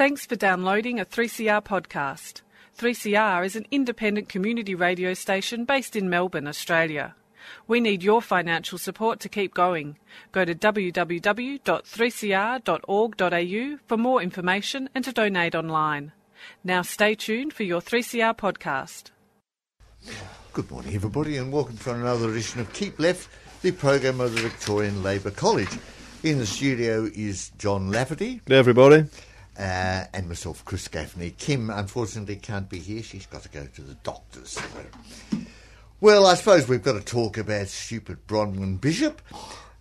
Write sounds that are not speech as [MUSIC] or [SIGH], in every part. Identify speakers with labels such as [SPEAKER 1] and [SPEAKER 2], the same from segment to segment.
[SPEAKER 1] Thanks for downloading a 3CR podcast. 3CR is an independent community radio station based in Melbourne, Australia. We need your financial support to keep going. Go to www.3cr.org.au for more information and to donate online. Now stay tuned for your 3CR podcast.
[SPEAKER 2] Good morning, everybody, and welcome to another edition of Keep Left, the program of the Victorian Labour College. In the studio is John Lafferty.
[SPEAKER 3] Good everybody.
[SPEAKER 2] Uh, and myself, Chris Gaffney. Kim, unfortunately, can't be here. She's got to go to the doctor's. Well, I suppose we've got to talk about stupid Bronwyn Bishop.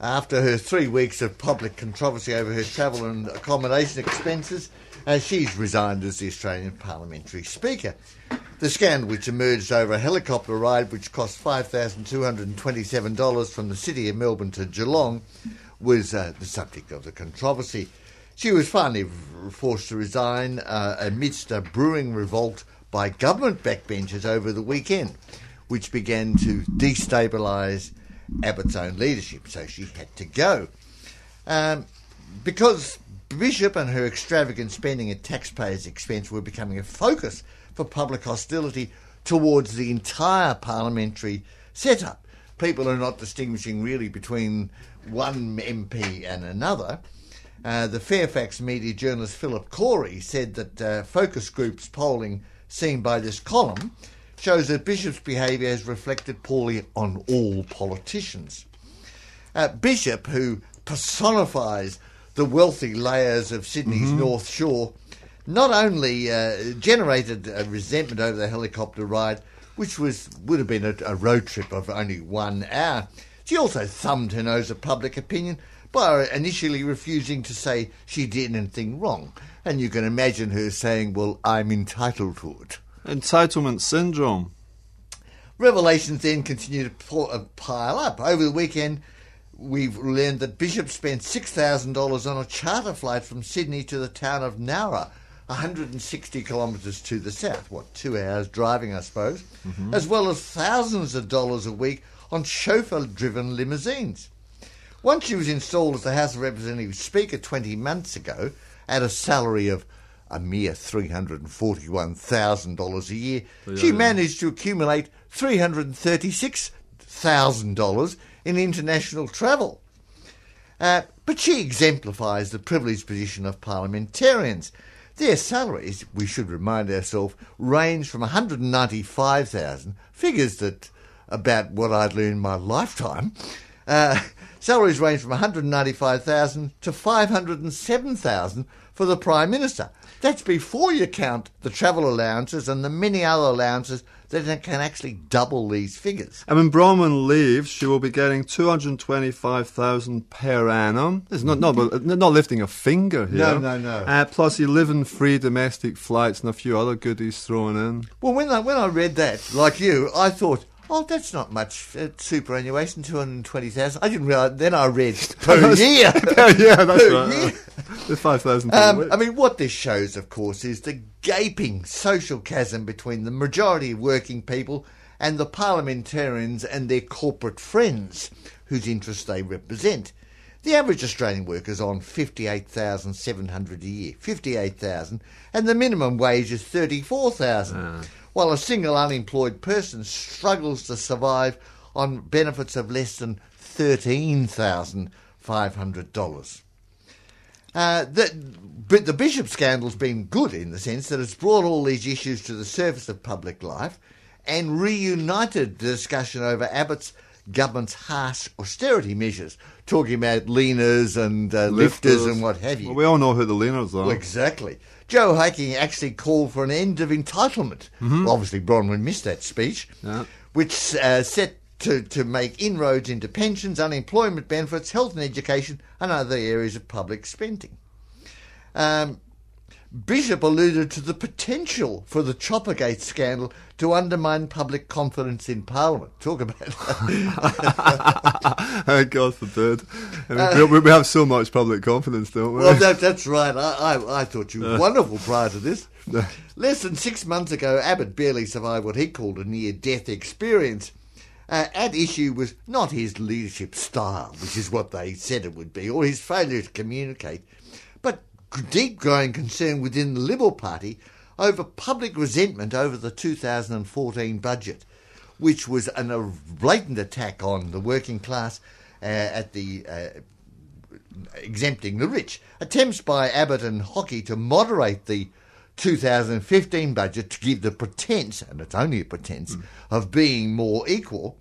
[SPEAKER 2] After her three weeks of public controversy over her travel and accommodation expenses, uh, she's resigned as the Australian Parliamentary Speaker. The scandal, which emerged over a helicopter ride which cost $5,227 from the city of Melbourne to Geelong, was uh, the subject of the controversy. She was finally forced to resign uh, amidst a brewing revolt by government backbenchers over the weekend, which began to destabilise Abbott's own leadership, so she had to go. Um, because Bishop and her extravagant spending at taxpayers' expense were becoming a focus for public hostility towards the entire parliamentary setup. People are not distinguishing really between one MP and another. Uh, the Fairfax media journalist Phillip Coorey said that uh, focus groups polling seen by this column shows that Bishop's behaviour has reflected poorly on all politicians. Uh, Bishop, who personifies the wealthy layers of Sydney's mm-hmm. North Shore, not only uh, generated a resentment over the helicopter ride, which was would have been a, a road trip of only one hour, she also thumbed her nose at public opinion by initially refusing to say she did anything wrong. And you can imagine her saying, Well, I'm entitled to it.
[SPEAKER 3] Entitlement syndrome.
[SPEAKER 2] Revelations then continue to uh, pile up. Over the weekend, we've learned that Bishop spent $6,000 on a charter flight from Sydney to the town of Nowra, 160 kilometres to the south. What, two hours driving, I suppose? Mm-hmm. As well as thousands of dollars a week on chauffeur driven limousines. Once she was installed as the House of Representatives Speaker 20 months ago at a salary of a mere $341,000 a year, yeah, she managed to accumulate $336,000 in international travel. Uh, but she exemplifies the privileged position of parliamentarians. Their salaries, we should remind ourselves, range from 195,000, figures that about what I'd learned in my lifetime, uh, Salaries range from 195,000 to 507,000 for the Prime Minister. That's before you count the travel allowances and the many other allowances that can actually double these figures.
[SPEAKER 3] And when Bronwyn leaves, she will be getting 225,000 per annum. It's not, not, not lifting a finger here.
[SPEAKER 2] No, no, no. Uh,
[SPEAKER 3] plus 11 free domestic flights and a few other goodies thrown in.
[SPEAKER 2] Well, when I, when I read that, like you, I thought, Oh, that's not much uh, superannuation, 220,000. I didn't realise. Then I read [LAUGHS] per year. [LAUGHS]
[SPEAKER 3] yeah, that's per right. Year. [LAUGHS] There's 5,000 um,
[SPEAKER 2] I mean, what this shows, of course, is the gaping social chasm between the majority of working people and the parliamentarians and their corporate friends whose interests they represent. The average Australian worker is on 58,700 a year, 58,000, and the minimum wage is 34,000. Uh while a single unemployed person struggles to survive on benefits of less than $13,500. Uh, the, but the bishop scandal's been good in the sense that it's brought all these issues to the surface of public life and reunited the discussion over Abbott's government's harsh austerity measures, talking about leaners and uh, lifters. lifters. and what have you.
[SPEAKER 3] Well, we all know who the leaners are.
[SPEAKER 2] Well, exactly. Joe Hockey actually called for an end of entitlement. Mm-hmm. Well, obviously, Bronwyn missed that speech, yeah. which uh, set to, to make inroads into pensions, unemployment benefits, health and education, and other areas of public spending. Um, Bishop alluded to the potential for the Choppergate scandal to undermine public confidence in Parliament. Talk about [LAUGHS]
[SPEAKER 3] oh, God forbid. I mean, uh, we, have so much public confidence, don't we?
[SPEAKER 2] Well, that, that's right. I, I, I, thought you were uh, wonderful prior to this. [LAUGHS] Less than six months ago, Abbott barely survived what he called a near-death experience. Uh, at issue was not his leadership style, which is what they said it would be, or his failure to communicate, deep growing concern within the Liberal Party over public resentment over the 2014 budget, which was an, a blatant attack on the working class uh, at the uh, exempting the rich. Attempts by Abbott and Hockey to moderate the 2015 budget to give the pretense, and it's only a pretense, mm. of being more equal,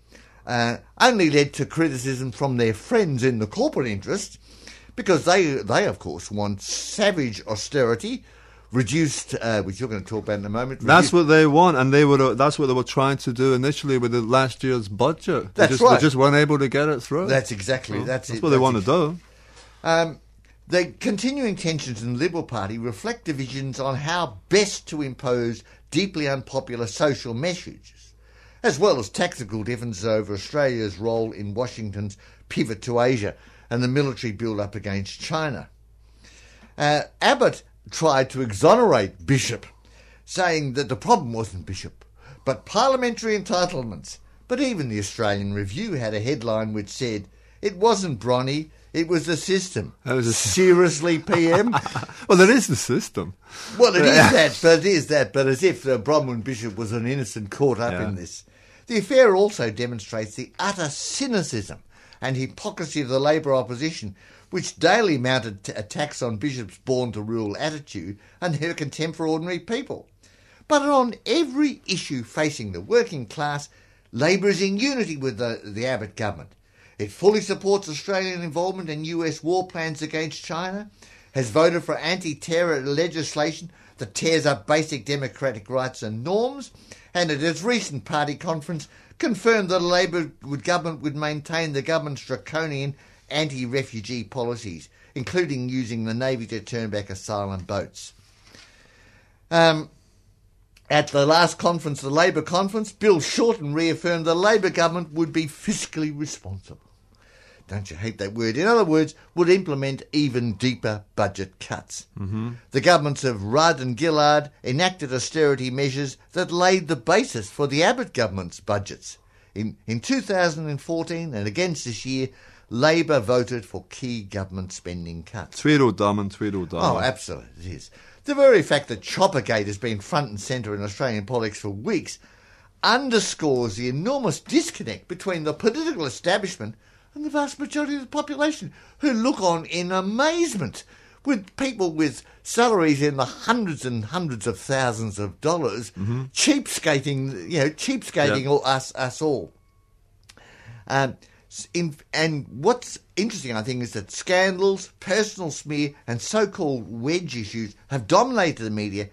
[SPEAKER 2] uh, only led to criticism from their friends in the corporate interest because they, they of course, want savage austerity reduced, uh, which you're going to talk about in a moment.
[SPEAKER 3] That's what they want, and they were. That's what they were trying to do initially with the last year's budget.
[SPEAKER 2] That's
[SPEAKER 3] they just,
[SPEAKER 2] right.
[SPEAKER 3] They just weren't able to get it through.
[SPEAKER 2] That's exactly. that's,
[SPEAKER 3] that's
[SPEAKER 2] it,
[SPEAKER 3] what
[SPEAKER 2] that's
[SPEAKER 3] they want
[SPEAKER 2] it.
[SPEAKER 3] to do.
[SPEAKER 2] Um, the continuing tensions in the Liberal Party reflect divisions on how best to impose deeply unpopular social messages, as well as tactical differences over Australia's role in Washington's pivot to Asia and the military build up against China. Uh, Abbott tried to exonerate Bishop, saying that the problem wasn't Bishop, but parliamentary entitlements. But even the Australian Review had a headline which said, It wasn't Bronny, it was the system.
[SPEAKER 3] Was a...
[SPEAKER 2] Seriously, PM? [LAUGHS]
[SPEAKER 3] well, it is the system.
[SPEAKER 2] Well, it is that, but it is that, but as if uh, Bronwyn Bishop was an innocent caught up
[SPEAKER 3] Yeah.
[SPEAKER 2] in this. The affair also demonstrates the utter cynicism and hypocrisy of the Labour opposition, which daily mounted t- attacks on Bishop's born to rule attitude and her contempt for ordinary people. But on every issue facing the working class, Labour is in unity with the, the Abbott government. It fully supports Australian involvement in US war plans against China, has voted for anti terror legislation that tears up basic democratic rights and norms, and at its recent party conference confirmed that the Labour government would maintain the government's draconian anti refugee policies, including using the Navy to turn back asylum boats. Um, at the last conference, the Labor conference, Bill Shorten reaffirmed the Labor government would be fiscally responsible. Don't you hate that word? In other words, would implement even deeper budget cuts. Mm-hmm. The governments of Rudd and Gillard enacted austerity measures that laid the basis for the Abbott government's budgets. In, in 2014 and against this year, Labor voted for key government spending cuts.
[SPEAKER 3] Tweedledum and Tweedledum.
[SPEAKER 2] Oh, absolutely, it is. The very fact that Choppergate has been front and centre in Australian politics for weeks underscores the enormous disconnect between the political establishment and the vast majority of the population, who look on in amazement. With people with salaries in the hundreds and hundreds of thousands of dollars, cheapskating, you know, cheapskating
[SPEAKER 3] Yeah.
[SPEAKER 2] all, us, us all. Um, in, and what's interesting, I think, is that scandals, personal smear, and so called wedge issues have dominated the media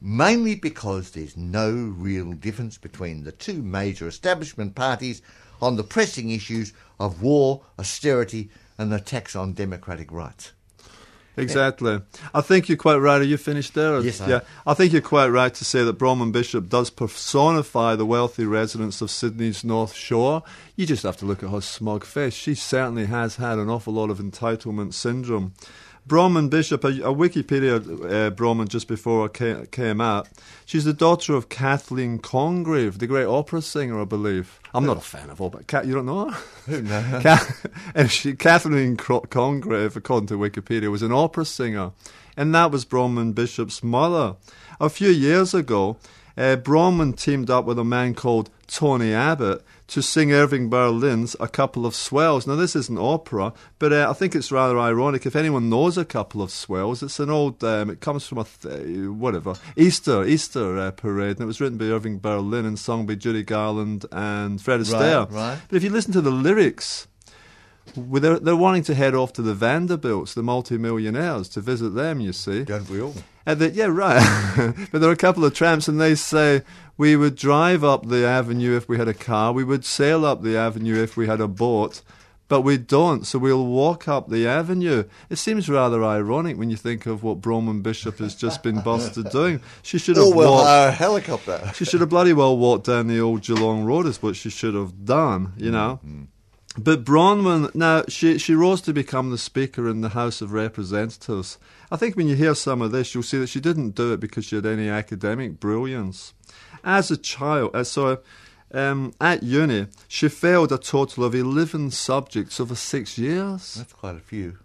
[SPEAKER 2] mainly because there's no real difference between the two major establishment parties on the pressing issues of war, austerity, and attacks on democratic rights.
[SPEAKER 3] Exactly. I think you're quite right. Are you finished there?
[SPEAKER 2] Yes, I.
[SPEAKER 3] Yeah. I think you're quite right to say that Bronwyn Bishop does personify the wealthy residents of Sydney's North Shore. You just have to look at her smug face. She certainly has had an awful lot of entitlement syndrome. Bronwyn Bishop, a, a Wikipedia uh, Bronwyn just before it ca- came out, she's the daughter of Kathleen Congreve, the great opera singer, I believe. I'm not a fan of opera. Ca- you don't know her?
[SPEAKER 2] Who knows? [LAUGHS]
[SPEAKER 3] And she, Kathleen Congreve, according to Wikipedia, was an opera singer, and that was Bronwyn Bishop's mother. A few years ago, uh, Bronwyn teamed up with a man called Tony Abbott to sing Irving Berlin's A Couple of Swells. Now, this isn't opera, but uh, I think it's rather ironic. If anyone knows A Couple of Swells, it's an old, um, it comes from a, th- whatever, Easter, Easter uh, parade, and it was written by Irving Berlin and sung by Judy Garland and Fred Astaire.
[SPEAKER 2] right.
[SPEAKER 3] But if you listen to the lyrics, they're, they're wanting to head off to the Vanderbilts, the multimillionaires, to visit them, you see.
[SPEAKER 2] Don't we all?
[SPEAKER 3] And they, yeah, right. [LAUGHS] but there are a couple of tramps, and they say we would drive up the avenue if we had a car, we would sail up the avenue if we had a boat, but we don't, so we'll walk up the avenue. It seems rather ironic when you think of what Bronwyn Bishop has just been busted [LAUGHS] doing. She should have
[SPEAKER 2] Or we'll
[SPEAKER 3] walked.
[SPEAKER 2] a helicopter.
[SPEAKER 3] She should have bloody well walked down the old Geelong Road, is what she should have done, you know. Mm-hmm. But Bronwyn, now, she, she rose to become the Speaker in the House of Representatives. I think when you hear some of this, you'll see that she didn't do it because she had any academic brilliance. As a child, uh, so um, at uni, she failed a total of 11 subjects over six years.
[SPEAKER 2] That's quite a few.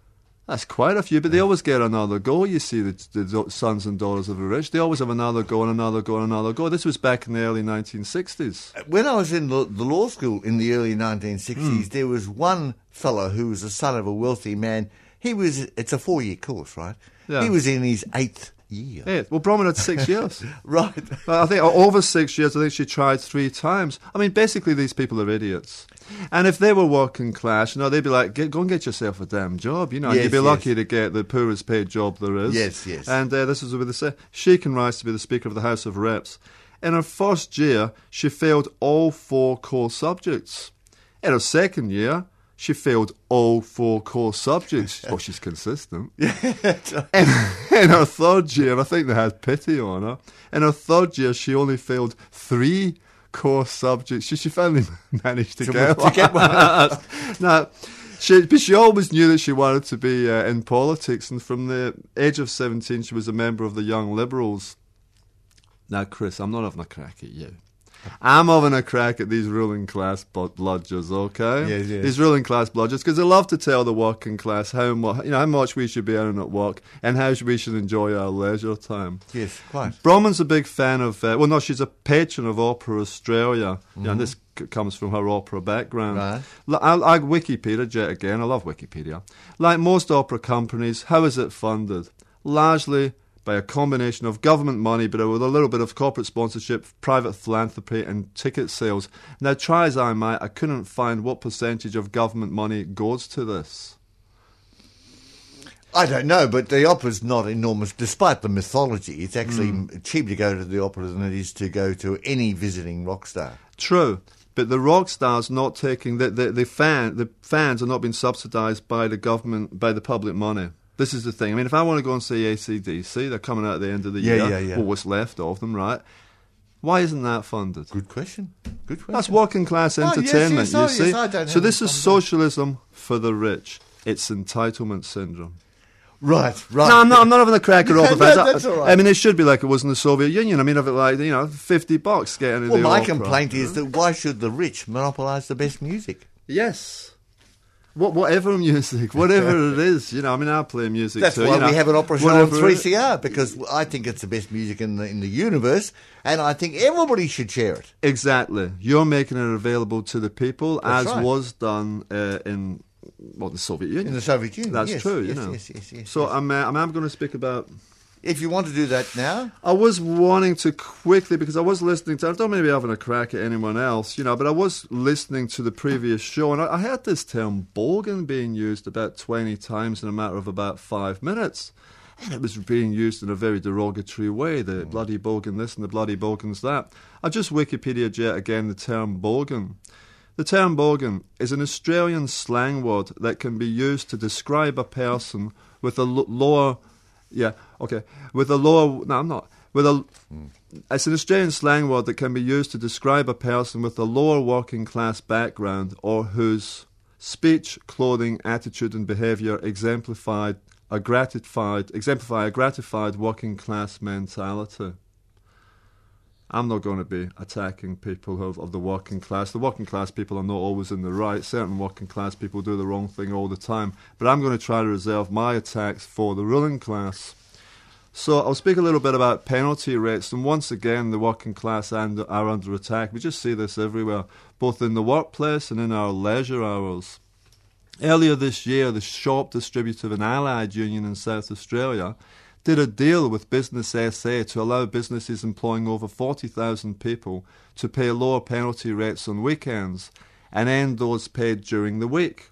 [SPEAKER 3] That's quite a few, but they always get another go. You see, the, the sons and daughters of the rich, they always have another go and another go and another go. This was back in the early 1960s.
[SPEAKER 2] Uh, when I was in the, the law school in the early 1960s, hmm. there was one fellow who was the son of a wealthy man. He was, it's a four year course, right?
[SPEAKER 3] Yeah.
[SPEAKER 2] He was in his eighth
[SPEAKER 3] Yeah, well, Bronwyn had six [LAUGHS] years.
[SPEAKER 2] Right.
[SPEAKER 3] I think over six years, I think she tried three times. I mean, basically, these people are idiots. And if they were working class, you know, they'd be like, get, go and get yourself a damn job. You know,
[SPEAKER 2] Yes,
[SPEAKER 3] you'd be
[SPEAKER 2] yes.
[SPEAKER 3] lucky to get the poorest paid job there is.
[SPEAKER 2] Yes, yes.
[SPEAKER 3] And uh, this is what they say. She can rise to be the Speaker of the House of Reps. In her first year, she failed all four core subjects. In her second year, she failed all four core subjects. [LAUGHS] oh, she's consistent. [LAUGHS] in, in her third year, I think they had pity on her. In her third year, she only failed three core subjects. She, she finally [LAUGHS] managed to,
[SPEAKER 2] To-
[SPEAKER 3] get
[SPEAKER 2] to get one.
[SPEAKER 3] now, she, but she always knew that she wanted to be uh, in politics, and from the age of 17, she was a member of the Young Liberals. Now, Chris, I'm not having a crack at you. I'm having a crack at these ruling class bludgers, okay?
[SPEAKER 2] Yes, yes.
[SPEAKER 3] These ruling class bludgers, because they love to tell the working class how much, you know, how much we should be earning at work and how we should enjoy our leisure time.
[SPEAKER 2] Yes, quite.
[SPEAKER 3] Bronwyn's a big fan of, uh, well, no, she's a patron of Opera Australia. You know, and this c- comes from her opera background.
[SPEAKER 2] Right.
[SPEAKER 3] I, like Wikipedia, jet again, I love Wikipedia. Like most opera companies, how is it funded? Largely by a combination of government money, but with a little bit of corporate sponsorship, private philanthropy, and ticket sales. Now, try as I might, I couldn't find what percentage of government money goes to this.
[SPEAKER 2] I don't know, but the opera's not enormous, despite the mythology. It's actually
[SPEAKER 3] Hmm.
[SPEAKER 2] m cheaper to go to the opera than it is to go to any visiting rock star.
[SPEAKER 3] True, but the rock stars not taking the the, the fan the fans are not being subsidised by the government by the public money. This is the thing. I mean, if I want to go and see ACDC, they're coming out at the end of the
[SPEAKER 2] Yeah,
[SPEAKER 3] year.
[SPEAKER 2] yeah, yeah.
[SPEAKER 3] Or what's left of them, right? Why isn't that funded?
[SPEAKER 2] Good question. Good question.
[SPEAKER 3] That's working class
[SPEAKER 2] Oh, yes,
[SPEAKER 3] entertainment,
[SPEAKER 2] yes, oh,
[SPEAKER 3] you see.
[SPEAKER 2] yes, I don't
[SPEAKER 3] so this is
[SPEAKER 2] that.
[SPEAKER 3] socialism for the rich. It's entitlement syndrome.
[SPEAKER 2] Right, right.
[SPEAKER 3] No, I'm not. I'm not having a crack at all the fans. I-
[SPEAKER 2] that's all right.
[SPEAKER 3] I mean, it should be like it was in the Soviet Union. I mean, of it like you know, fifty bucks getting
[SPEAKER 2] Well,
[SPEAKER 3] the
[SPEAKER 2] my
[SPEAKER 3] opera.
[SPEAKER 2] complaint is that why should the rich monopolise the best music?
[SPEAKER 3] Yes. What, whatever music, [LAUGHS] whatever it is, you know. I mean, I play music
[SPEAKER 2] That's
[SPEAKER 3] too.
[SPEAKER 2] why
[SPEAKER 3] you know,
[SPEAKER 2] we have an opera show on 3CR because I think it's the best music in the in the universe, and I think everybody should share it.
[SPEAKER 3] Exactly. You're making it available to the people,
[SPEAKER 2] That's
[SPEAKER 3] as
[SPEAKER 2] right.
[SPEAKER 3] was done uh, in well, the Soviet Union.
[SPEAKER 2] In the Soviet Union,
[SPEAKER 3] That's
[SPEAKER 2] yes,
[SPEAKER 3] true.
[SPEAKER 2] yes,
[SPEAKER 3] you know.
[SPEAKER 2] yes, yes, yes,
[SPEAKER 3] so
[SPEAKER 2] yes.
[SPEAKER 3] I'm, uh, I'm, I'm going to speak about.
[SPEAKER 2] If you want to do that now,
[SPEAKER 3] I was wanting to quickly because I was listening to. I don't mean to be having a crack at anyone else, you know, but I was listening to the previous show and I, I heard this term "bogan" being used about twenty times in a matter of about five minutes. And it was being used in a very derogatory way. The mm. bloody bogan this and the bloody bogan's that. I just Wikipedia yet again the term bogan. The term bogan is an Australian slang word that can be used to describe a person with a lower, yeah, okay, with a lower. No, I'm not. With a, hmm. it's an Australian slang word that can be used to describe a person with a lower working class background or whose speech, clothing, attitude, and behaviour exemplified a gratified exemplify a gratified working class mentality. I'm not going to be attacking people of, of the working class. The working class people are not always in the right. Certain working class people do the wrong thing all the time. But I'm going to try to reserve my attacks for the ruling class. So I'll speak a little bit about penalty rates. And once again, the working class and are under attack. We just see this everywhere, both in the workplace and in our leisure hours. Earlier this year, the shop distributive and allied union in South Australia did a deal with Business SA to allow businesses employing over 40,000 people to pay lower penalty rates on weekends and end those paid during the week.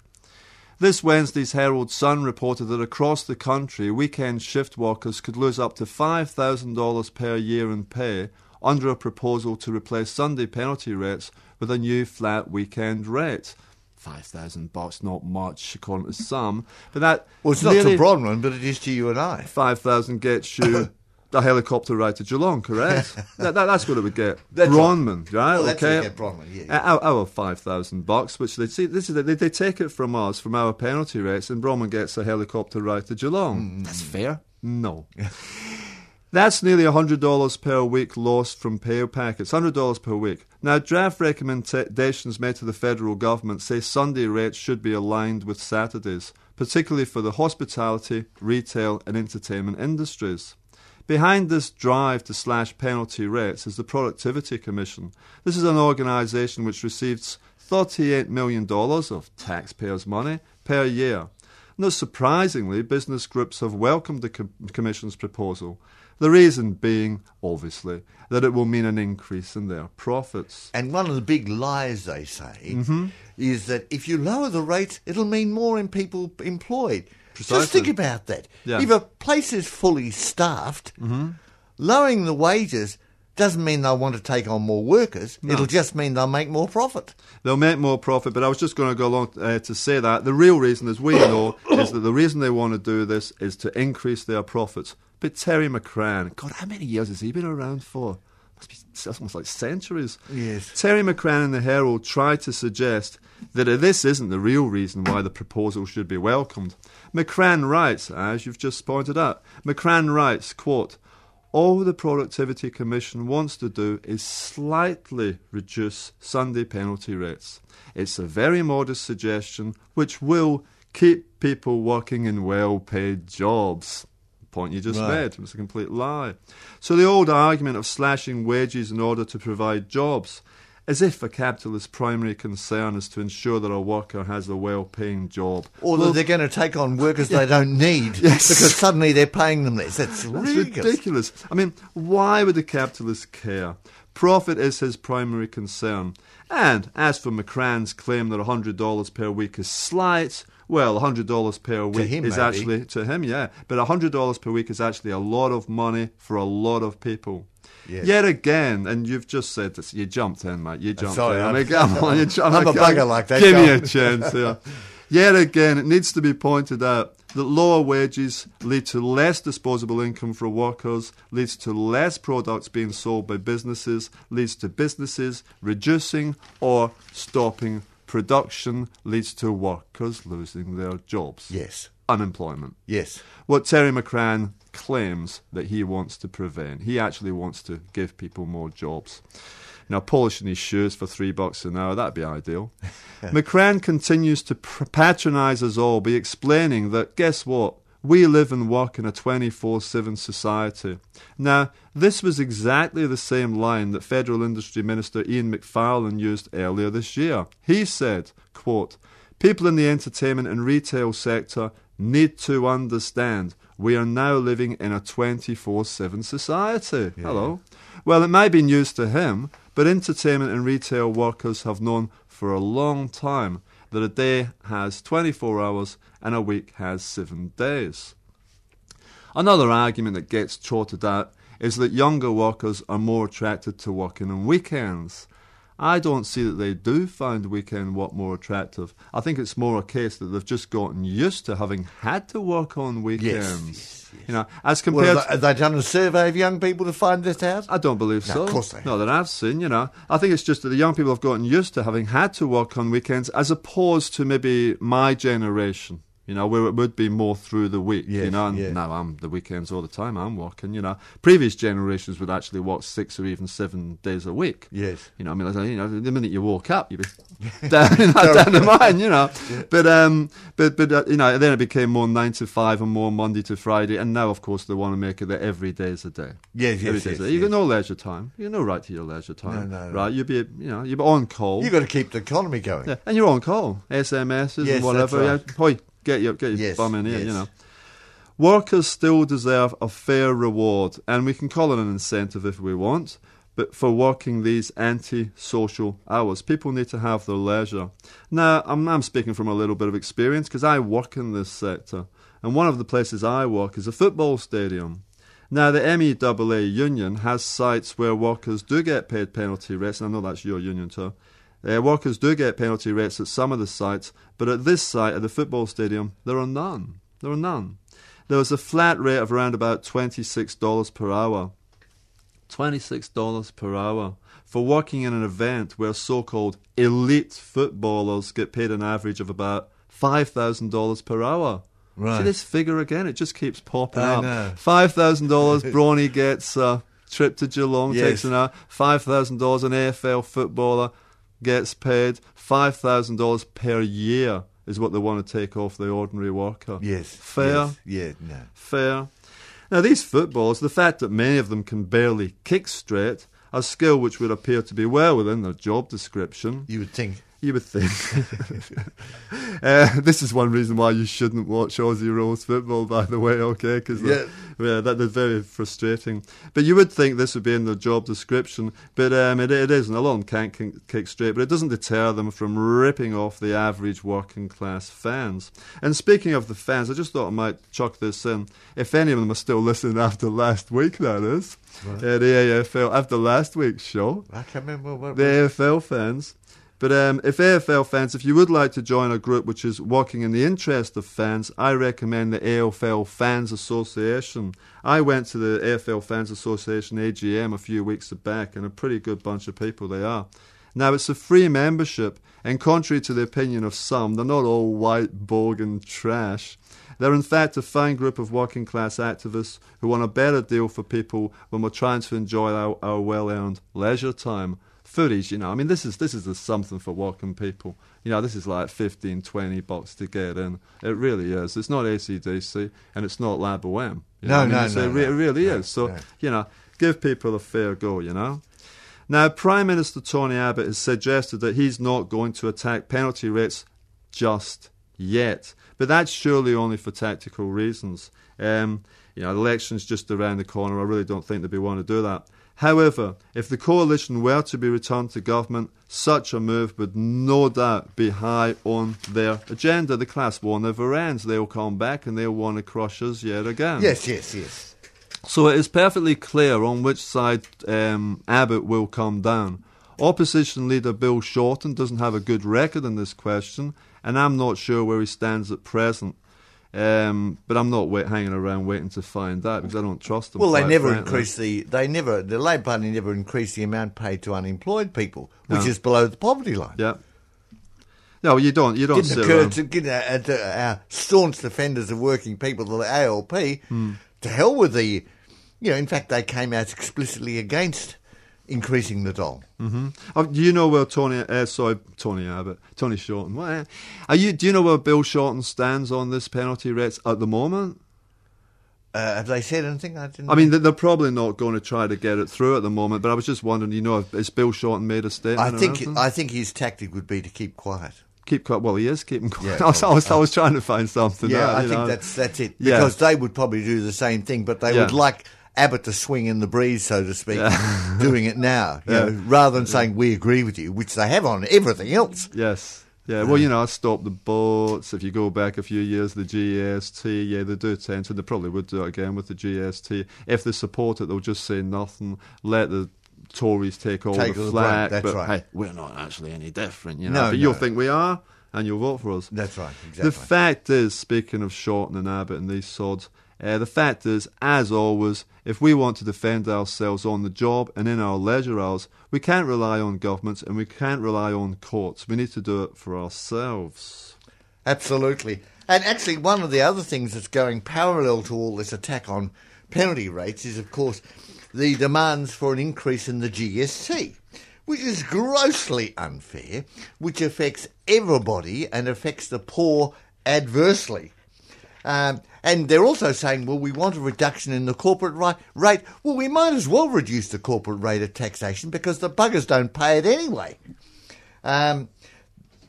[SPEAKER 3] This Wednesday's Herald Sun reported that across the country, weekend shift workers could lose up to $5,000 per year in pay under a proposal to replace Sunday penalty rates with a new flat weekend rate. Five thousand bucks, not much according to some, but that
[SPEAKER 2] well, it's not to Bronwyn, but it is to you and I.
[SPEAKER 3] five thousand gets you [LAUGHS] a helicopter ride to Geelong, correct? [LAUGHS] that, that, that's what it would get.
[SPEAKER 2] That's right.
[SPEAKER 3] Right?
[SPEAKER 2] Well, that's
[SPEAKER 3] okay.
[SPEAKER 2] get Bronwyn, yeah, yeah.
[SPEAKER 3] Our, our five thousand bucks, which they see, this is they, they take it from us from our penalty rates, and Bronwyn gets a helicopter ride to Geelong. Mm. That's fair. No. [LAUGHS] That's nearly $100 per week lost from pay packets. $100 per week. Now, draft recommendations made to the federal government say Sunday rates should be aligned with Saturdays, particularly for the hospitality, retail, and entertainment industries. Behind this drive to slash penalty rates is the Productivity Commission. This is an organisation which receives $38 million of taxpayers' money per year. Not surprisingly, business groups have welcomed the com- Commission's proposal. The reason being, obviously, that it will mean an increase in their profits.
[SPEAKER 2] And one of the big lies they say
[SPEAKER 3] Mm-hmm.
[SPEAKER 2] is that if you lower the rates, it'll mean more in people employed.
[SPEAKER 3] Precisely.
[SPEAKER 2] Just think about that.
[SPEAKER 3] Yeah. Mm-hmm.
[SPEAKER 2] If a place is fully staffed, lowering the wages doesn't mean they'll want to take on more workers. It'll just mean they'll make more profit.
[SPEAKER 3] They'll make more profit, but I was just going to go along uh, to say that the real reason, as we [COUGHS] know, is that the reason they want to do this is to increase their profits. But Terry McCrann, God, how many years has he been around for? Must be almost like centuries.
[SPEAKER 2] Yes.
[SPEAKER 3] Terry McCrann in the Herald tried to suggest that uh, this isn't the real reason why the proposal should be welcomed. McCrann writes, as you've just pointed out, McCrann writes, quote, all the Productivity Commission wants to do is slightly reduce Sunday penalty rates. It's a very modest suggestion which will keep people working in well paid jobs. Point you just
[SPEAKER 2] Right.
[SPEAKER 3] made was a complete lie. So the old argument of slashing wages in order to provide jobs, as if a capitalist's primary concern is to ensure that a worker has a well paying job.
[SPEAKER 2] Or
[SPEAKER 3] Well,
[SPEAKER 2] that they're going to take on workers they don't need [LAUGHS]
[SPEAKER 3] Yes.
[SPEAKER 2] because suddenly they're paying them less. That's,
[SPEAKER 3] That's
[SPEAKER 2] ridiculous.
[SPEAKER 3] ridiculous. I mean, why would the capitalist care? Profit is his primary concern. And as for McCrann's claim that $100 per week is slight, well, $100 per week
[SPEAKER 2] him,
[SPEAKER 3] is
[SPEAKER 2] maybe.
[SPEAKER 3] actually, to him, yeah, but $100 per week is actually a lot of money for a lot of people.
[SPEAKER 2] Yes.
[SPEAKER 3] Yet again, and you've just said this, you jumped in, mate. You jumped
[SPEAKER 2] sorry,
[SPEAKER 3] in. I
[SPEAKER 2] I'm-
[SPEAKER 3] mean, come on, you jumped [LAUGHS]
[SPEAKER 2] I'm a bugger like that,
[SPEAKER 3] Give me a chance [LAUGHS] here. Yet again, it needs to be pointed out that lower wages lead to less disposable income for workers, leads to less products being sold by businesses, leads to businesses reducing or stopping production, leads to workers losing their jobs.
[SPEAKER 2] Yes.
[SPEAKER 3] Unemployment.
[SPEAKER 2] Yes.
[SPEAKER 3] What Terry McCrann claims that he wants to prevent. He actually wants to give people more jobs. Now, polishing his shoes for three bucks an hour, that'd be ideal. [LAUGHS] McCrann continues to patronise us all by explaining that, guess what? We live and work in a 24 7 society. Now, this was exactly the same line that Federal Industry Minister Ian Macfarlane used earlier this year. He said, quote, People in the entertainment and retail sector need to understand we are now living in a 24 7 society. Hello. Well, it may be news to him, but entertainment and retail workers have known for a long time that a day has 24 hours and a week has seven days. Another argument that gets trotted out is that younger workers are more attracted to working on weekends. I don't see that they do find weekend work more attractive. I think it's more a case that they've just gotten used to having had to work on weekends.
[SPEAKER 2] yes, yes.
[SPEAKER 3] You know, as
[SPEAKER 2] Well,
[SPEAKER 3] compared
[SPEAKER 2] have, they, have they done a survey of young people to find this out?
[SPEAKER 3] I don't believe
[SPEAKER 2] No,
[SPEAKER 3] so.
[SPEAKER 2] of course they
[SPEAKER 3] Not that I've seen, you know. I think it's just that the young people have gotten used to having had to work on weekends as opposed to maybe my generation, you know, where it would be more through the week, you know. And
[SPEAKER 2] yeah.
[SPEAKER 3] now I'm the weekends all the time, I'm working, you know. Previous generations would actually work six or even seven days a week.
[SPEAKER 2] Yes.
[SPEAKER 3] You know, I mean, like, you know, the minute you woke up, you'd be [LAUGHS] down, you know, down the mine, you know. But um, but but uh, you know, then it became more nine to five and more Monday to Friday, and now, of course, they want to make it that every day is a day.
[SPEAKER 2] Yes,
[SPEAKER 3] Every
[SPEAKER 2] yes, yes,
[SPEAKER 3] day. You got no leisure time. You got no right to your leisure time.
[SPEAKER 2] No, no, no.
[SPEAKER 3] Right? You'd be, you know, you'd be on call.
[SPEAKER 2] You've got to keep the economy going.
[SPEAKER 3] yeah, and you're on call. SMSs
[SPEAKER 2] Yes,
[SPEAKER 3] and whatever.
[SPEAKER 2] that's
[SPEAKER 3] Yeah, Hoi, get your get your
[SPEAKER 2] Yes,
[SPEAKER 3] bum in here. You know. Workers still deserve a fair reward, and we can call it an incentive if we want. But for working these anti-social hours, people need to have their leisure. Now, I'm, I'm speaking from a little bit of experience because I work in this sector, and one of the places I work is a football stadium. Now, the MEAA union has sites where workers do get paid penalty rates, and I know that's your union too. Uh, workers do get penalty rates at some of the sites, but at this site, at the football stadium, there are none. There are none. There was a flat rate of around about $26 per hour. $26 per hour for working in an event where so called elite footballers get paid an average of about $5,000 per hour.
[SPEAKER 2] Right.
[SPEAKER 3] See this figure again? It just keeps popping
[SPEAKER 2] I
[SPEAKER 3] up.
[SPEAKER 2] know.
[SPEAKER 3] $5,000, [LAUGHS] Bronny gets a trip to Geelong,
[SPEAKER 2] Yes.
[SPEAKER 3] takes an hour. $5,000, an AFL footballer gets paid $5,000 per year is what they want to take off the ordinary worker.
[SPEAKER 2] Yes.
[SPEAKER 3] Fair.
[SPEAKER 2] Yes, yeah, no.
[SPEAKER 3] Fair. Now, these footballers, the fact that many of them can barely kick straight, a skill which would appear to be well within their job description,
[SPEAKER 2] You would think.
[SPEAKER 3] You would think. [LAUGHS] uh, this is one reason why you shouldn't watch Aussie Rules football, by the way, okay? Because
[SPEAKER 2] Yeah.
[SPEAKER 3] yeah, that is very frustrating. But you would think this would be in the job description, but um, it, it isn't. A lot of them can't kick, kick straight, but it doesn't deter them from ripping off the average working class fans. And speaking of the fans, I just thought I might chuck this in. If any of them are still listening after last week, that is, uh, the AFL, after last week's show,
[SPEAKER 2] I can't remember what.
[SPEAKER 3] the AFL fans. But um, if AFL fans, if you would like to join a group which is working in the interest of fans, I recommend the AFL Fans Association. I went to the AFL Fans Association AGM a few weeks back, and a pretty good bunch of people they are. Now, it's a free membership, and contrary to the opinion of some, they're not all white, bogan trash. They're in fact a fine group of working class activists who want a better deal for people when we're trying to enjoy our, our well earned leisure time. Footage, you know, I mean, this is this is a something for working people. You know, this is like 15, 20 bucks to get in. It really is. It's not ACDC and it's not La Bohème. You know
[SPEAKER 2] No,
[SPEAKER 3] I mean?
[SPEAKER 2] no,
[SPEAKER 3] It's-
[SPEAKER 2] no,
[SPEAKER 3] It, re-
[SPEAKER 2] no,
[SPEAKER 3] it really
[SPEAKER 2] no,
[SPEAKER 3] is. So,
[SPEAKER 2] no.
[SPEAKER 3] you know, give people a fair go, you know. Now, Prime Minister Tony Abbott has suggested that he's not going to attack penalty rates just yet. But that's surely only for tactical reasons. Um, you know, the election's just around the corner. I really don't think they'd be wanting to do that. However, if the coalition were to be returned to government, such a move would no doubt be high on their agenda. The class war never ends. They'll come back and they'll want to crush us yet again.
[SPEAKER 2] Yes, yes, yes.
[SPEAKER 3] So it is perfectly clear on which side um, Abbott will come down. Opposition leader Bill Shorten doesn't have a good record in this question, and I'm not sure where he stands at present. Um, but I'm not wait, hanging around waiting to find out because I don't trust them.
[SPEAKER 2] Well, they never
[SPEAKER 3] frankly.
[SPEAKER 2] increased the. They never. The Labor Party never increased the amount paid to unemployed people, which
[SPEAKER 3] No.
[SPEAKER 2] is below the poverty line.
[SPEAKER 3] Yeah. No, you don't. You don't
[SPEAKER 2] Didn't occur to get our, our, our staunch defenders of working people, the ALP,
[SPEAKER 3] Hmm.
[SPEAKER 2] to hell with the. You know, in fact, they came out explicitly against increasing the dole.
[SPEAKER 3] Oh, do you know where Tony? Uh, sorry, Tony Abbott, Tony Shorten. What? Are you? Do you know where Bill Shorten stands on this penalty rates at the moment?
[SPEAKER 2] Uh, have they said anything? I didn't.
[SPEAKER 3] I mean, they- they're probably not going to try to get it through at the moment. But I was just wondering, you know, has Bill Shorten made a statement?
[SPEAKER 2] I think? I think his tactic would be to keep quiet.
[SPEAKER 3] keep quiet. Well, he is keeping quiet.
[SPEAKER 2] Yeah, [LAUGHS]
[SPEAKER 3] I, was, I, was, I was trying to find something.
[SPEAKER 2] Yeah,
[SPEAKER 3] out,
[SPEAKER 2] I think
[SPEAKER 3] know.
[SPEAKER 2] that's that's it.
[SPEAKER 3] Yeah.
[SPEAKER 2] Because they would probably do the same thing, but they
[SPEAKER 3] Yeah.
[SPEAKER 2] would like Abbott to swing in the breeze, so to speak, [LAUGHS] doing it now, you
[SPEAKER 3] Yeah.
[SPEAKER 2] know, rather than saying we agree with you, which they have on everything else.
[SPEAKER 3] Yes. Yeah, well, you know, I stopped the boats. If you go back a few years, the GST, yeah, they do tend to. They probably would do it again with the GST. If they support it, they'll just say nothing, let the Tories take all
[SPEAKER 2] Take
[SPEAKER 3] the
[SPEAKER 2] the
[SPEAKER 3] flack.
[SPEAKER 2] that's
[SPEAKER 3] but
[SPEAKER 2] right.
[SPEAKER 3] hey, we're not actually any different, you know.
[SPEAKER 2] No,
[SPEAKER 3] but you'll think we are, and you'll vote for us.
[SPEAKER 2] That's right, Exactly.
[SPEAKER 3] The fact is, speaking of Shorten and Abbott and these sods, uh, the fact is, as always, if we want to defend ourselves on the job and in our leisure hours, we can't rely on governments and we can't rely on courts. We need to do it for ourselves.
[SPEAKER 2] Absolutely. And actually, one of the other things that's going parallel to all this attack on penalty rates is, of course, the demands for an increase in the GST, which is grossly unfair, which affects everybody and affects the poor adversely. Um, and they're also saying, well, we want a reduction in the corporate ri- rate. Well, we might as well reduce the corporate rate of taxation because the buggers don't pay it anyway. Um,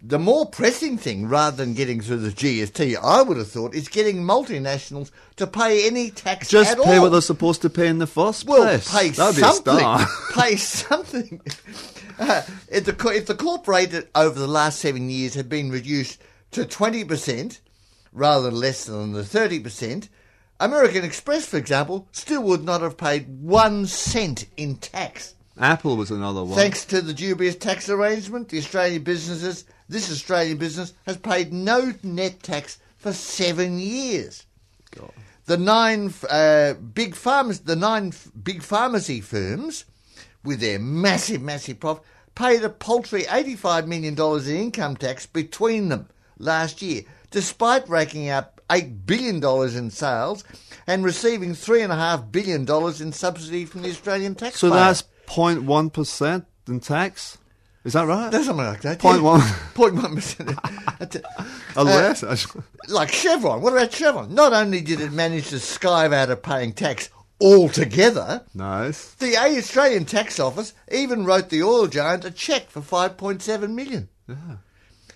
[SPEAKER 2] the more pressing thing, rather than getting through the GST, I would have thought, is getting multinationals to pay any tax
[SPEAKER 3] Just
[SPEAKER 2] at
[SPEAKER 3] pay
[SPEAKER 2] all.
[SPEAKER 3] what they're supposed to pay in the first
[SPEAKER 2] well,
[SPEAKER 3] place.
[SPEAKER 2] pay
[SPEAKER 3] That'd be a
[SPEAKER 2] something. [LAUGHS] [LAUGHS] pay something. Uh, if, the, if the corporate rate over the last seven years had been reduced to 20% rather than less than the 30%, American Express, for example, still would not have paid one cent in tax.
[SPEAKER 3] Apple was another one.
[SPEAKER 2] Thanks to the dubious tax arrangement, the Australian businesses, this Australian business has paid no net tax for seven years.
[SPEAKER 3] God.
[SPEAKER 2] The nine uh, big farmers, the nine f- big pharmacy firms, with their massive, massive profit, paid a paltry eighty-five million dollars in income tax between them last year, despite raking up eight billion dollars in sales and receiving three and a half billion dollars in subsidy from the Australian taxpayer.
[SPEAKER 3] So that's 0.1% in tax? Is that right?
[SPEAKER 2] There's something like that.
[SPEAKER 3] Point
[SPEAKER 2] yeah.
[SPEAKER 3] one. [LAUGHS]
[SPEAKER 2] Point one percent. [LAUGHS]
[SPEAKER 3] A uh, less, actually. [LAUGHS]
[SPEAKER 2] like Chevron. What about Chevron? Not only did it manage to skive out of paying tax altogether,
[SPEAKER 3] Nice.
[SPEAKER 2] the Australian tax office even wrote the oil giant a cheque for 5.7 million.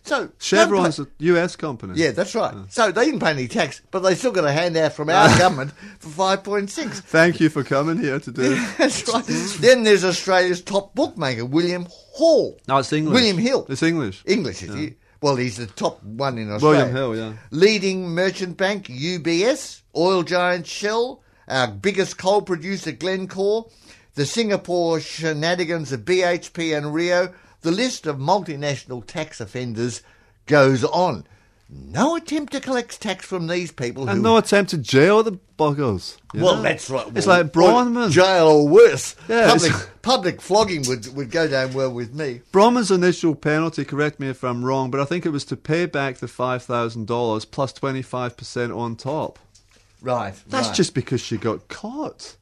[SPEAKER 2] So
[SPEAKER 3] Chevron's
[SPEAKER 2] don't
[SPEAKER 3] a US company.
[SPEAKER 2] yeah, that's right. So they didn't pay any tax, but they still got a handout from our [LAUGHS] government for 5.6.
[SPEAKER 3] Thank you for coming here today. [LAUGHS]
[SPEAKER 2] That's right. then there's Australia's top bookmaker, William Hall.
[SPEAKER 3] No, it's English.
[SPEAKER 2] William Hill.
[SPEAKER 3] It's English.
[SPEAKER 2] English, is he? Well, he's the top one in Australia.
[SPEAKER 3] William Hill, yeah.
[SPEAKER 2] Leading merchant bank, UBS, oil giant Shell, our biggest coal producer, Glencore, the Singapore shenanigans of BHP and Rio, the list of multinational tax offenders goes on. No attempt to collect tax from these people who
[SPEAKER 3] And no attempt to jail the buggers.
[SPEAKER 2] well,
[SPEAKER 3] know?
[SPEAKER 2] that's right.
[SPEAKER 3] It's like
[SPEAKER 2] well, Jail or worse.
[SPEAKER 3] Yeah,
[SPEAKER 2] public, public flogging would, would go down well with me.
[SPEAKER 3] Bronwyn's initial penalty, correct me if I'm wrong, but I think it was to pay back the $5,000 plus 25% on top.
[SPEAKER 2] Right.
[SPEAKER 3] That's
[SPEAKER 2] right.
[SPEAKER 3] just because she got caught.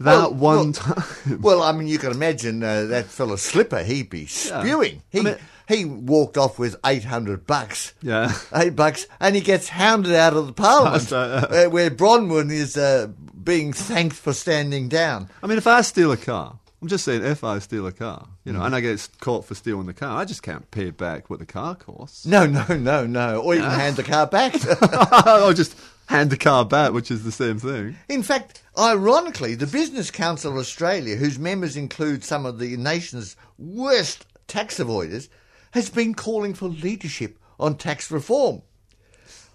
[SPEAKER 3] That
[SPEAKER 2] Well,
[SPEAKER 3] one
[SPEAKER 2] well-
[SPEAKER 3] time.
[SPEAKER 2] Well, I mean, you can imagine uh, that fella Slipper. He'd be spewing. He
[SPEAKER 3] I mean-
[SPEAKER 2] he walked off with eight hundred bucks.
[SPEAKER 3] Yeah. [LAUGHS]
[SPEAKER 2] eight bucks, and he gets hounded out of the parliament, [LAUGHS] uh, where Bronwyn is uh, being thanked for standing down.
[SPEAKER 3] I mean, if I steal a car, I'm just saying, if I steal a car, you
[SPEAKER 2] Mm.
[SPEAKER 3] know, and I get caught for stealing the car, I just can't pay back what the car costs.
[SPEAKER 2] No, no, no, no, or even hand the car back. [LAUGHS]
[SPEAKER 3] I'll just hand the car back, which is the same thing.
[SPEAKER 2] In fact, ironically, the Business Council of Australia, whose members include some of the nation's worst tax avoiders, has been calling for leadership on tax reform.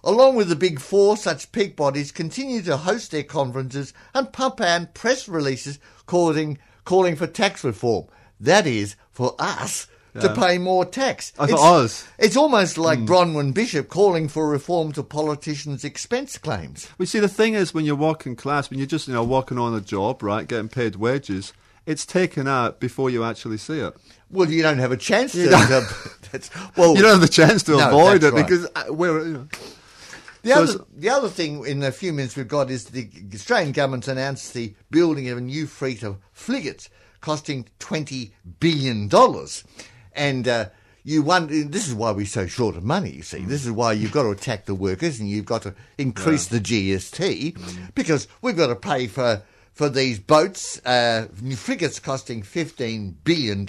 [SPEAKER 2] Along with the Big Four, such peak bodies continue to host their conferences and pump out press releases calling, calling for tax reform. That is, for us to pay more tax.
[SPEAKER 3] I thought
[SPEAKER 2] It's- almost like Bronwyn Bishop calling for reform to politicians' expense claims.
[SPEAKER 3] We see the thing is when you're working class, when you're just you know working on a job, right, getting paid wages, it's taken out before you actually see it.
[SPEAKER 2] Well, you don't have a chance to. To- [LAUGHS] that's, well,
[SPEAKER 3] You don't have the chance to
[SPEAKER 2] No,
[SPEAKER 3] avoid it
[SPEAKER 2] right.
[SPEAKER 3] because uh, we're you know.
[SPEAKER 2] the
[SPEAKER 3] so
[SPEAKER 2] other the other thing in the few minutes we've got is the Australian government's announced the building of a new fleet of frigates costing twenty billion dollars, and. Uh, you wonder, this is why we're so short of money, you see. This is why you've got to attack the workers and you've got to increase the GST because we've got to pay for, for these boats, uh, frigates costing $15 billion,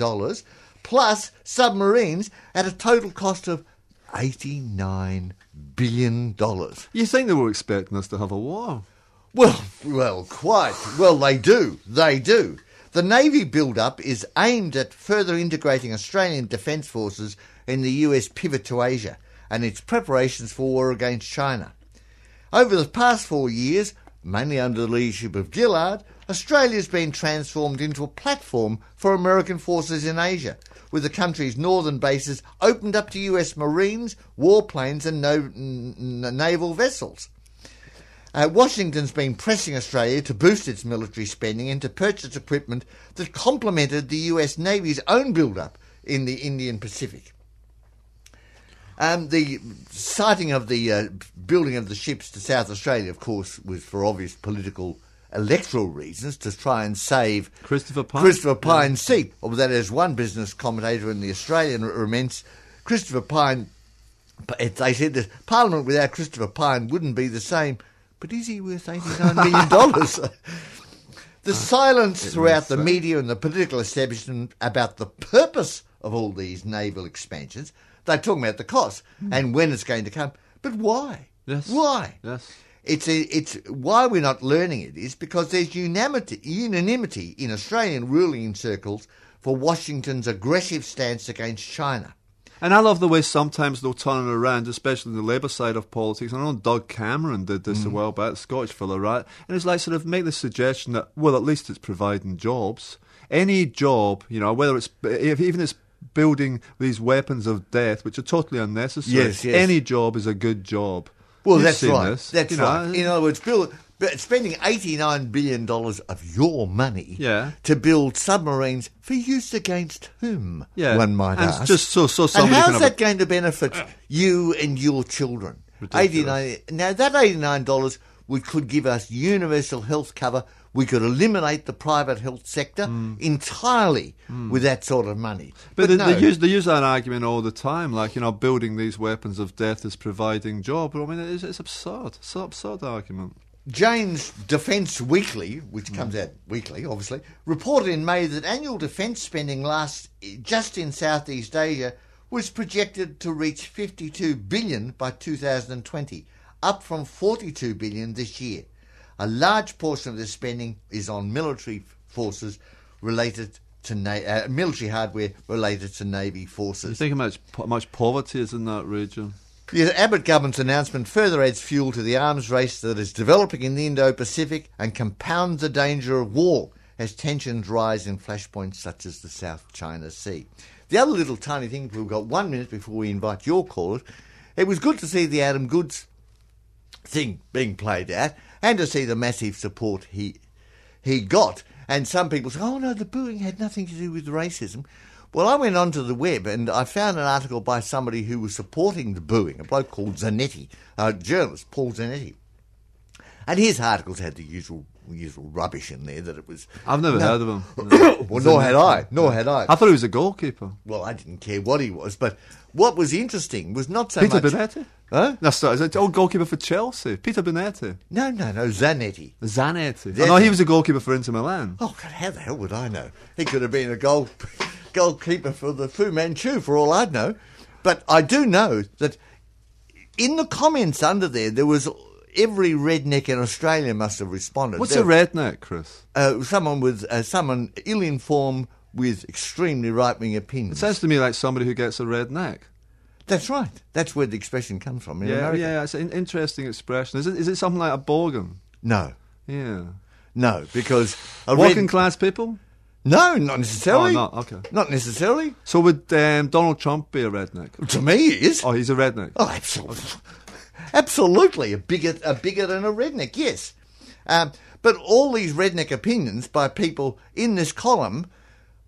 [SPEAKER 2] plus submarines at a total cost of $89 billion.
[SPEAKER 3] You think they were expecting us to have a war?
[SPEAKER 2] Well, well, quite. Well, they do. They do. The Navy build-up is aimed at further integrating Australian Defence Forces in the US pivot to Asia and its preparations for war against China. Over the past four years, mainly under the leadership of Gillard, Australia's been transformed into a platform for American forces in Asia, with the country's northern bases opened up to US Marines, warplanes, and no, n- naval vessels. Uh, Washington's been pressing Australia to boost its military spending and to purchase equipment that complemented the US Navy's own build-up in the Indian Pacific. Um, the sighting of the uh, building of the ships to South Australia, of course, was for obvious political electoral reasons to try and save
[SPEAKER 3] Christopher Pyne?
[SPEAKER 2] Christopher Pyne's seat. That, as one business commentator in the Australian laments, Christopher Pyne. They said that Parliament without Christopher Pyne wouldn't be the same. But is he worth eighty-nine million dollars? [LAUGHS] The silence throughout the uh, media and the political establishment about the purpose of all these naval expansions. They're talking about the cost hmm. and when it's going to come. But why?
[SPEAKER 3] Yes.
[SPEAKER 2] Why?
[SPEAKER 3] Yes.
[SPEAKER 2] It's a, it's why we're not learning it is because there's unanimity, unanimity in Australian ruling circles for Washington's aggressive stance against China.
[SPEAKER 3] And I love the way sometimes they'll turn it around, especially the Labour side of politics. I know Doug Cameron did this a mm. while back, Scottish fellow, right? And it's like sort of make the suggestion that, well, at least it's providing jobs. Any job, you know, whether it's, if, even it's building these weapons of death, which are totally unnecessary.
[SPEAKER 2] Yes, yes.
[SPEAKER 3] Any job is a good job.
[SPEAKER 2] Well,
[SPEAKER 3] You've
[SPEAKER 2] that's right.
[SPEAKER 3] this,
[SPEAKER 2] That's
[SPEAKER 3] you know.
[SPEAKER 2] right. In other words, Bill, but spending eighty-nine billion dollars of your money
[SPEAKER 3] Yeah.
[SPEAKER 2] to build submarines for use against whom?
[SPEAKER 3] Yeah,
[SPEAKER 2] one might
[SPEAKER 3] and
[SPEAKER 2] ask.
[SPEAKER 3] just so so
[SPEAKER 2] and how's that
[SPEAKER 3] a-
[SPEAKER 2] going to benefit you and your children?
[SPEAKER 3] Ridiculous.
[SPEAKER 2] Eighty-nine. Now that eighty-nine dollars would could give us universal health cover we could eliminate the private health sector hmm. entirely hmm. with that sort of money.
[SPEAKER 3] But, they,
[SPEAKER 2] no.
[SPEAKER 3] they use they use that argument all the time, like you know, building these weapons of death is providing job. But I mean, it's, it's absurd. It's an absurd argument.
[SPEAKER 2] Jane's Defence Weekly, which comes out weekly, obviously, reported in May that annual defence spending last just in Southeast Asia was projected to reach 52 billion by 2020, up from 42 billion this year. A large portion of this spending is on military forces related to na- uh, military hardware related to navy
[SPEAKER 3] You
[SPEAKER 2] forces.
[SPEAKER 3] think how much much poverty is in that region?
[SPEAKER 2] The Abbott government's announcement further adds fuel to the arms race that is developing in the Indo Pacific and compounds the danger of war as tensions rise in flashpoints such as the South China Sea. The other little tiny thing, we've got one minute before we invite your callers. It was good to see the Adam Goodes thing being played out and to see the massive support he he got. And some people say, oh no, the booing had nothing to do with racism. Well, I went onto the web and I found an article by somebody who was supporting the booing, a bloke called Zanetti, a journalist, Paul Zanetti. And his articles had the usual usual rubbish in there that it was.
[SPEAKER 3] I've never
[SPEAKER 2] No.
[SPEAKER 3] heard of him. [COUGHS]
[SPEAKER 2] Well, nor had I. Nor had I.
[SPEAKER 3] I thought he was a goalkeeper.
[SPEAKER 2] Well, I didn't care what he was, but what was interesting was not so
[SPEAKER 3] Peter
[SPEAKER 2] much.
[SPEAKER 3] Bonetti.
[SPEAKER 2] Huh?
[SPEAKER 3] That's sorry, is it old goalkeeper for Chelsea. Peter Bonetti.
[SPEAKER 2] No, no, no, Zanetti.
[SPEAKER 3] Zanetti.
[SPEAKER 2] Yes.
[SPEAKER 3] Oh, no, he was a goalkeeper for Inter Milan.
[SPEAKER 2] Oh, God, how the hell would I know? He could have been a goal goalkeeper for the Fu Manchu, for all I'd know. But I do know that in the comments under there, there was every redneck in Australia must have responded.
[SPEAKER 3] What's
[SPEAKER 2] There-
[SPEAKER 3] a redneck, Chris?
[SPEAKER 2] Uh, someone with uh, someone ill-informed with extremely right-wing opinions.
[SPEAKER 3] It sounds to me like somebody who gets a redneck.
[SPEAKER 2] That's right. That's where the expression comes from in
[SPEAKER 3] Yeah,
[SPEAKER 2] America.
[SPEAKER 3] yeah, it's an interesting expression. Is it, is it something like a bogan?
[SPEAKER 2] No,
[SPEAKER 3] Yeah.
[SPEAKER 2] no, because
[SPEAKER 3] Working
[SPEAKER 2] red-
[SPEAKER 3] class people?
[SPEAKER 2] No, not necessarily.
[SPEAKER 3] Oh, not, okay.
[SPEAKER 2] Not necessarily.
[SPEAKER 3] So would um, Donald Trump be a redneck?
[SPEAKER 2] To me, he is.
[SPEAKER 3] Oh, he's a redneck.
[SPEAKER 2] Oh, absolutely, absolutely, a bigot, a bigot, and a redneck. Yes, um, but all these redneck opinions by people in this column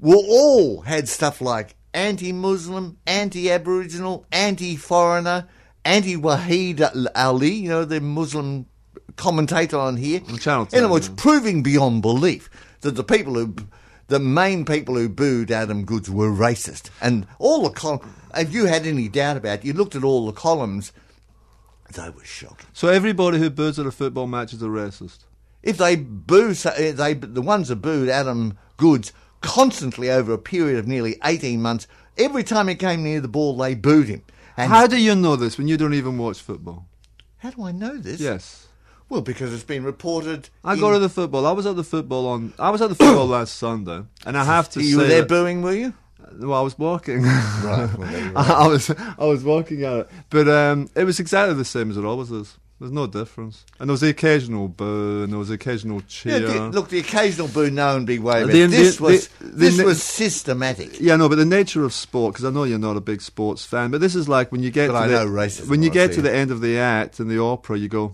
[SPEAKER 2] were all had stuff like anti-Muslim, anti-Aboriginal, anti-foreigner, anti-Waleed Aly. You know the Muslim commentator on here.
[SPEAKER 3] Channel
[SPEAKER 2] In other
[SPEAKER 3] 10,
[SPEAKER 2] words,
[SPEAKER 3] yeah.
[SPEAKER 2] proving beyond belief that the people who, the main people who booed Adam Goodes were racist. And all the columns, if you had any doubt about it, you looked at all the columns, they were shocking.
[SPEAKER 3] So everybody who boos at a football match is a racist.
[SPEAKER 2] If they boo, eh, they the ones that booed Adam Goodes constantly over a period of nearly 18 months, every time he came near the ball, they booed him. And
[SPEAKER 3] How do you know this when you don't even watch football?
[SPEAKER 2] how do I know this?
[SPEAKER 3] Yes.
[SPEAKER 2] Well, because it's been reported.
[SPEAKER 3] I
[SPEAKER 2] in-
[SPEAKER 3] go to the football. I was at the football on. I was at the football [COUGHS] last Sunday, and I have to
[SPEAKER 2] You were there
[SPEAKER 3] that-
[SPEAKER 2] booing, were you?
[SPEAKER 3] well, I was walking.
[SPEAKER 2] Right. [LAUGHS] Well,
[SPEAKER 3] I, I was I was walking at it, but um, it was exactly the same as it always is. There's no difference, and there was the occasional boo, and there was the occasional cheer.
[SPEAKER 2] Yeah, the, look, the occasional boo, no way, but
[SPEAKER 3] The-
[SPEAKER 2] this
[SPEAKER 3] the-
[SPEAKER 2] was
[SPEAKER 3] the-
[SPEAKER 2] this was systematic.
[SPEAKER 3] Yeah, no, but the nature of sport, because I know you're not a big sports fan, but this is like when you get
[SPEAKER 2] But
[SPEAKER 3] to
[SPEAKER 2] I
[SPEAKER 3] the, when you
[SPEAKER 2] I
[SPEAKER 3] get to the end of the act in the opera, you go.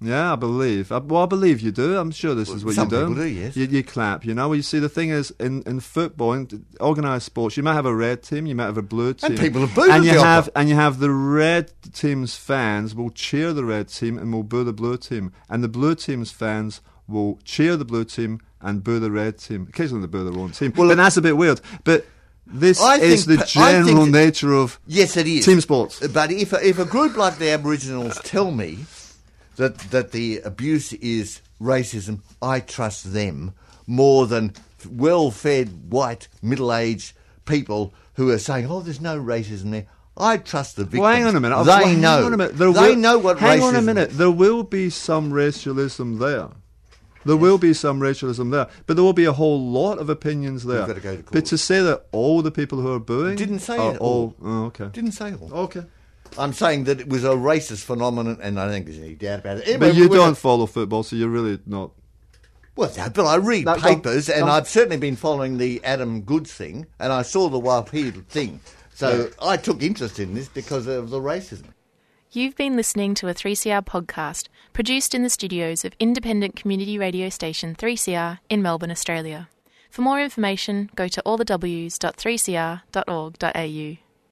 [SPEAKER 3] Yeah, I believe. I, well, I believe you do. I'm sure this is what you do.
[SPEAKER 2] do, yes.
[SPEAKER 3] You, you clap. You know. Well, you see, the thing is, in, in football, in organised sports, you might have a red team, you might have a blue team,
[SPEAKER 2] And people have booed
[SPEAKER 3] and you
[SPEAKER 2] the
[SPEAKER 3] have
[SPEAKER 2] opera.
[SPEAKER 3] and you have the red team's fans will cheer the red team and will boo the blue team, and the blue team's fans will cheer the blue team and boo the red team. Occasionally, they boo their own team.
[SPEAKER 2] Well,
[SPEAKER 3] Well, and that's a bit weird. But this
[SPEAKER 2] I
[SPEAKER 3] is the
[SPEAKER 2] think- think
[SPEAKER 3] general nature of
[SPEAKER 2] Yes, it is
[SPEAKER 3] team sports.
[SPEAKER 2] But if if a group like the Aboriginals tell me that that the abuse is racism, I trust them more than well-fed white middle-aged people who are saying, "Oh, there's no racism there." I trust the victims.
[SPEAKER 3] Well, hang on a minute.
[SPEAKER 2] They
[SPEAKER 3] Well, hang
[SPEAKER 2] know.
[SPEAKER 3] on a minute. There
[SPEAKER 2] they
[SPEAKER 3] will-
[SPEAKER 2] know what
[SPEAKER 3] Hang
[SPEAKER 2] racism
[SPEAKER 3] on a minute.
[SPEAKER 2] is.
[SPEAKER 3] There will be some racialism there. There will be some racialism there, but there will be a whole lot of opinions there.
[SPEAKER 2] go to
[SPEAKER 3] but to say that all the people who are booing
[SPEAKER 2] Didn't say it
[SPEAKER 3] all. Oh, okay.
[SPEAKER 2] Didn't say all.
[SPEAKER 3] Okay.
[SPEAKER 2] I'm saying that it was a racist phenomenon, and I don't think there's any doubt about it.
[SPEAKER 3] But you don't follow football, so you're really not.
[SPEAKER 2] Well, no, but I read
[SPEAKER 3] No, no,
[SPEAKER 2] papers, and
[SPEAKER 3] no.
[SPEAKER 2] I've certainly been following the Adam Goodes thing, and I saw the Wapid thing. So I took interest in this because of the racism.
[SPEAKER 4] You've been listening to a 3CR podcast produced in the studios of independent community radio station 3CR in Melbourne, Australia. For more information, go to allthews.3cr.org.au.